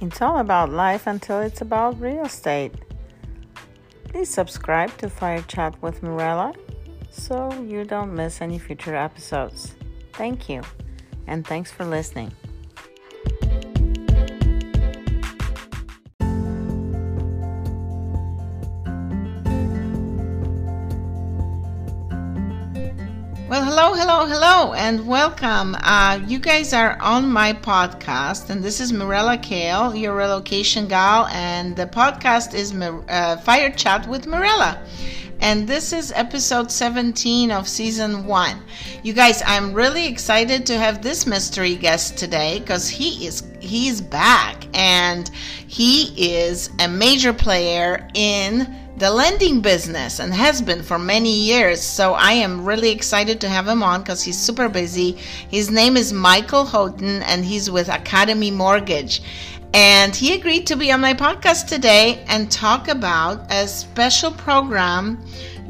It's all about life until it's about real estate. Please subscribe to Fire Chat with Mirella so you don't miss any future episodes. Thank you, and thanks for listening. Hello, hello, hello, and welcome. Uh, you guys are on my podcast, and this is Mirella Kale, your relocation gal, and the podcast is uh, Fire Chat with Mirella. And this is episode 17 of season one. You guys, I'm really excited to have this mystery guest today because he is he's back and he is a major player in the lending business and has been for many years. So I am really excited to have him on because he's super busy. His name is Michael Houghton and he's with Academy Mortgage. And he agreed to be on my podcast today and talk about a special program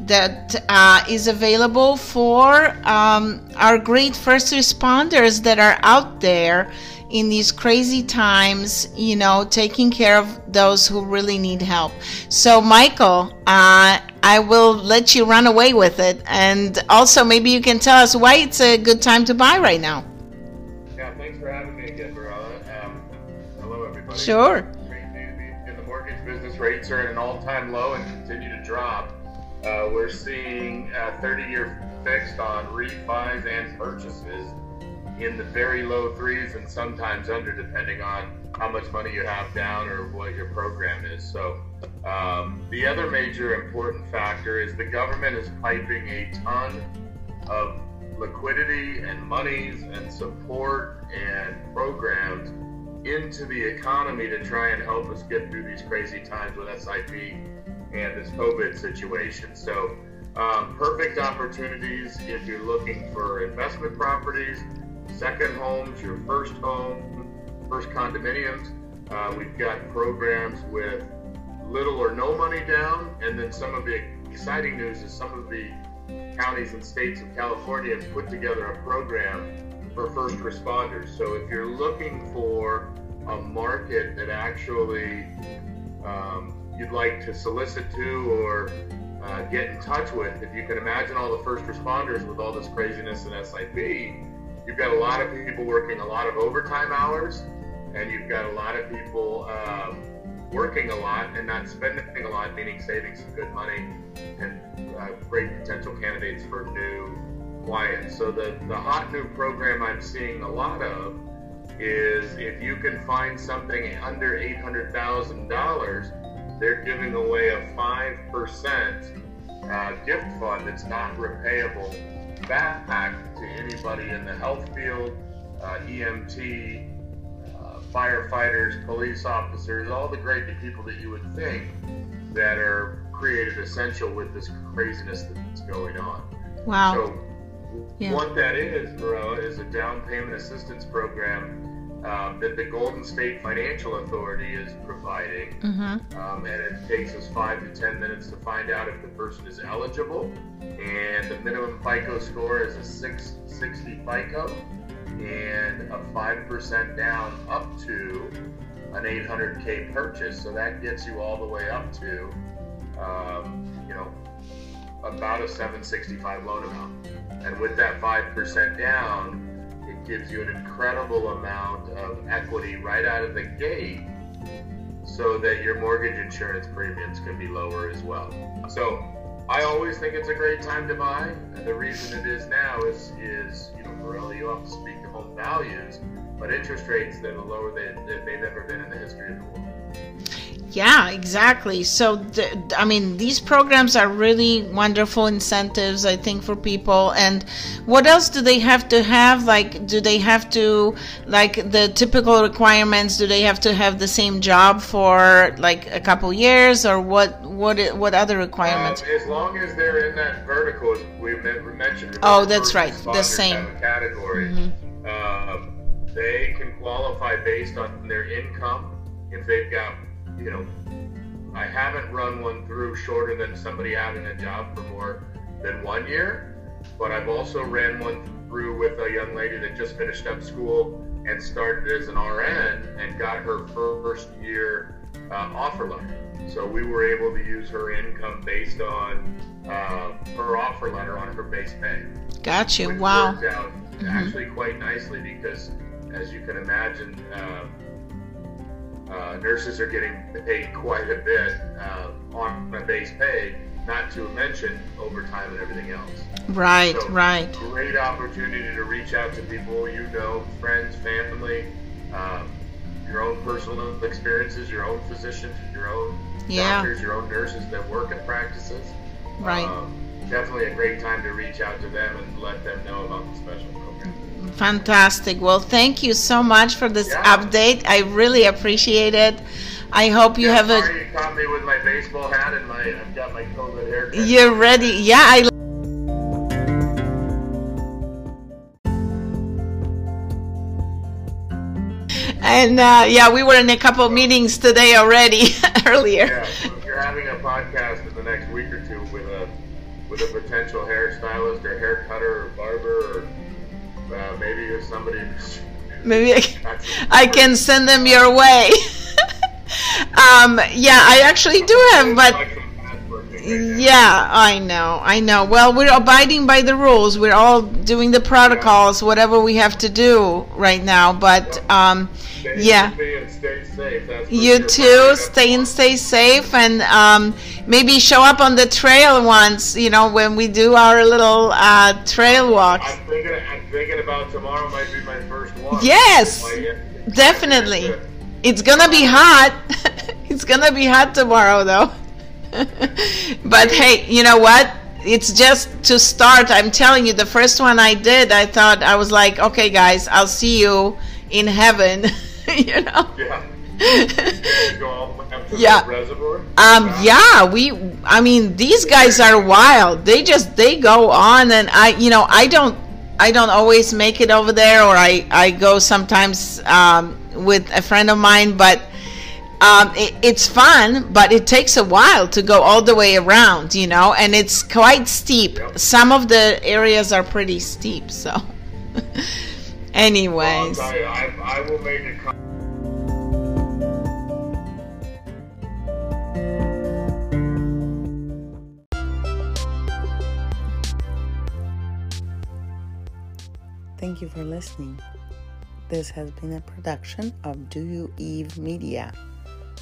that uh, is available for um, our great first responders that are out there in these crazy times, you know, taking care of those who really need help. So, Michael, uh, I will let you run away with it. And also, maybe you can tell us why it's a good time to buy right now. Yeah, thanks for having me again, Mirella. Um, hello, everybody. Sure. In the mortgage business, rates are at an all time low and continue to drop. Uh, we're seeing 30 year fixed on refis and purchases in the very low threes and sometimes under, depending on how much money you have down or what your program is. So, um, the other major important factor is the government is piping a ton of liquidity and monies and support and programs into the economy to try and help us get through these crazy times with SIP and this COVID situation. So, um, perfect opportunities if you're looking for investment properties second homes, your first home, first condominiums. Uh, we've got programs with little or no money down, and then some of the exciting news is some of the counties and states of California have put together a program for first responders. So if you're looking for a market that actually um, you'd like to solicit to or uh, get in touch with, if you can imagine all the first responders with all this craziness in SIP, you've got a lot of people working a lot of overtime hours, and you've got a lot of people um, working a lot and not spending a lot, meaning saving some good money and uh, great potential candidates for new clients. So the, the hot new program I'm seeing a lot of is if you can find something under $800,000, they're giving away a 5% uh, gift fund that's not repayable back to anybody in the health field, uh, EMT, uh, firefighters, police officers, all the great people that you would think that are created essential with this craziness that's going on. Wow. So, yeah. what that is, Mirella, is a down payment assistance program um, that the Golden State Financial Authority is providing. Mm-hmm. Um, and it takes us five to 10 minutes to find out if the person is eligible. And the minimum FICO score is a 660 FICO and a 5% down up to an 800K purchase. So that gets you all the way up to, um, you know, about a 765 loan amount. And with that 5% down, gives you an incredible amount of equity right out of the gate so that your mortgage insurance premiums can be lower as well. So I always think it's a great time to buy. And the reason it is now is, is you know, Mirella, you often speak to home values, but interest rates that are lower than they've ever been in the history of the world. Yeah, exactly. So, the, I mean, these programs are really wonderful incentives, I think, for people. And what else do they have to have? Like, do they have to, like, the typical requirements? Do they have to have the same job for like a couple years, or what? What? What other requirements? Um, as long as they're in that vertical, we mentioned. Oh, that's right. The same category. Mm-hmm. Um, they can qualify based on their income if they've got you know, I haven't run one through shorter than somebody having a job for more than one year, but I've also ran one through with a young lady that just finished up school and started as an RN and got her first year uh, offer letter. So we were able to use her income based on uh, her offer letter on her base pay. Gotcha. Which Wow. worked out actually quite nicely because, as you can imagine, uh, uh, nurses are getting paid quite a bit uh, on a base pay, not to mention overtime and everything else. Right, So, right. Great opportunity to reach out to people you know, friends, family, um, your own personal experiences, your own physicians, your own Yeah. doctors, your own nurses that work in practices. Right. Um, definitely a great time to reach out to them and let them know about the special. Fantastic. Well, thank you so much for this Yeah. update. I really appreciate it. I hope you Yeah, have a. you caught me with my baseball hat and my I've got my COVID haircut. You're ready. Yeah, I. And uh, yeah, we were in a couple meetings today already earlier. Yeah, so if you're having a podcast in the next week or two with a with a potential hairstylist or hair cutter or barber or maybe if somebody Maybe I can, I can send them your way. um, yeah, I actually do have, but yeah, I know, I know. Well, we're abiding by the rules. We're all doing the protocols, whatever we have to do right now. But um, yeah. stay safe. That's for you too, stay and stay safe, and um, maybe show up on the trail once. You know, when we do our little uh, trail walks. I'm thinking. I'm thinking about tomorrow. Might be my first one. Yes, definitely. It's gonna be hot. it's gonna be hot tomorrow, though. but hey, you know what? It's just to start. I'm telling you, the first one I did, I thought I was like, okay, guys, I'll see you in heaven. you know. Yeah. You go all the way up to Yeah. Um, yeah, we. I mean, these guys are wild. They just they go on, and I, you know, I don't, I don't always make it over there, or I, I go sometimes um, with a friend of mine, but. Um, it, it's fun, but it takes a while to go all the way around, you know, and it's quite steep. Yep. Some of the areas are pretty steep, so. Well, Anyways, tell you, I, I will make a. Con- Thank you for listening. This has been a production of Do You Eve Media.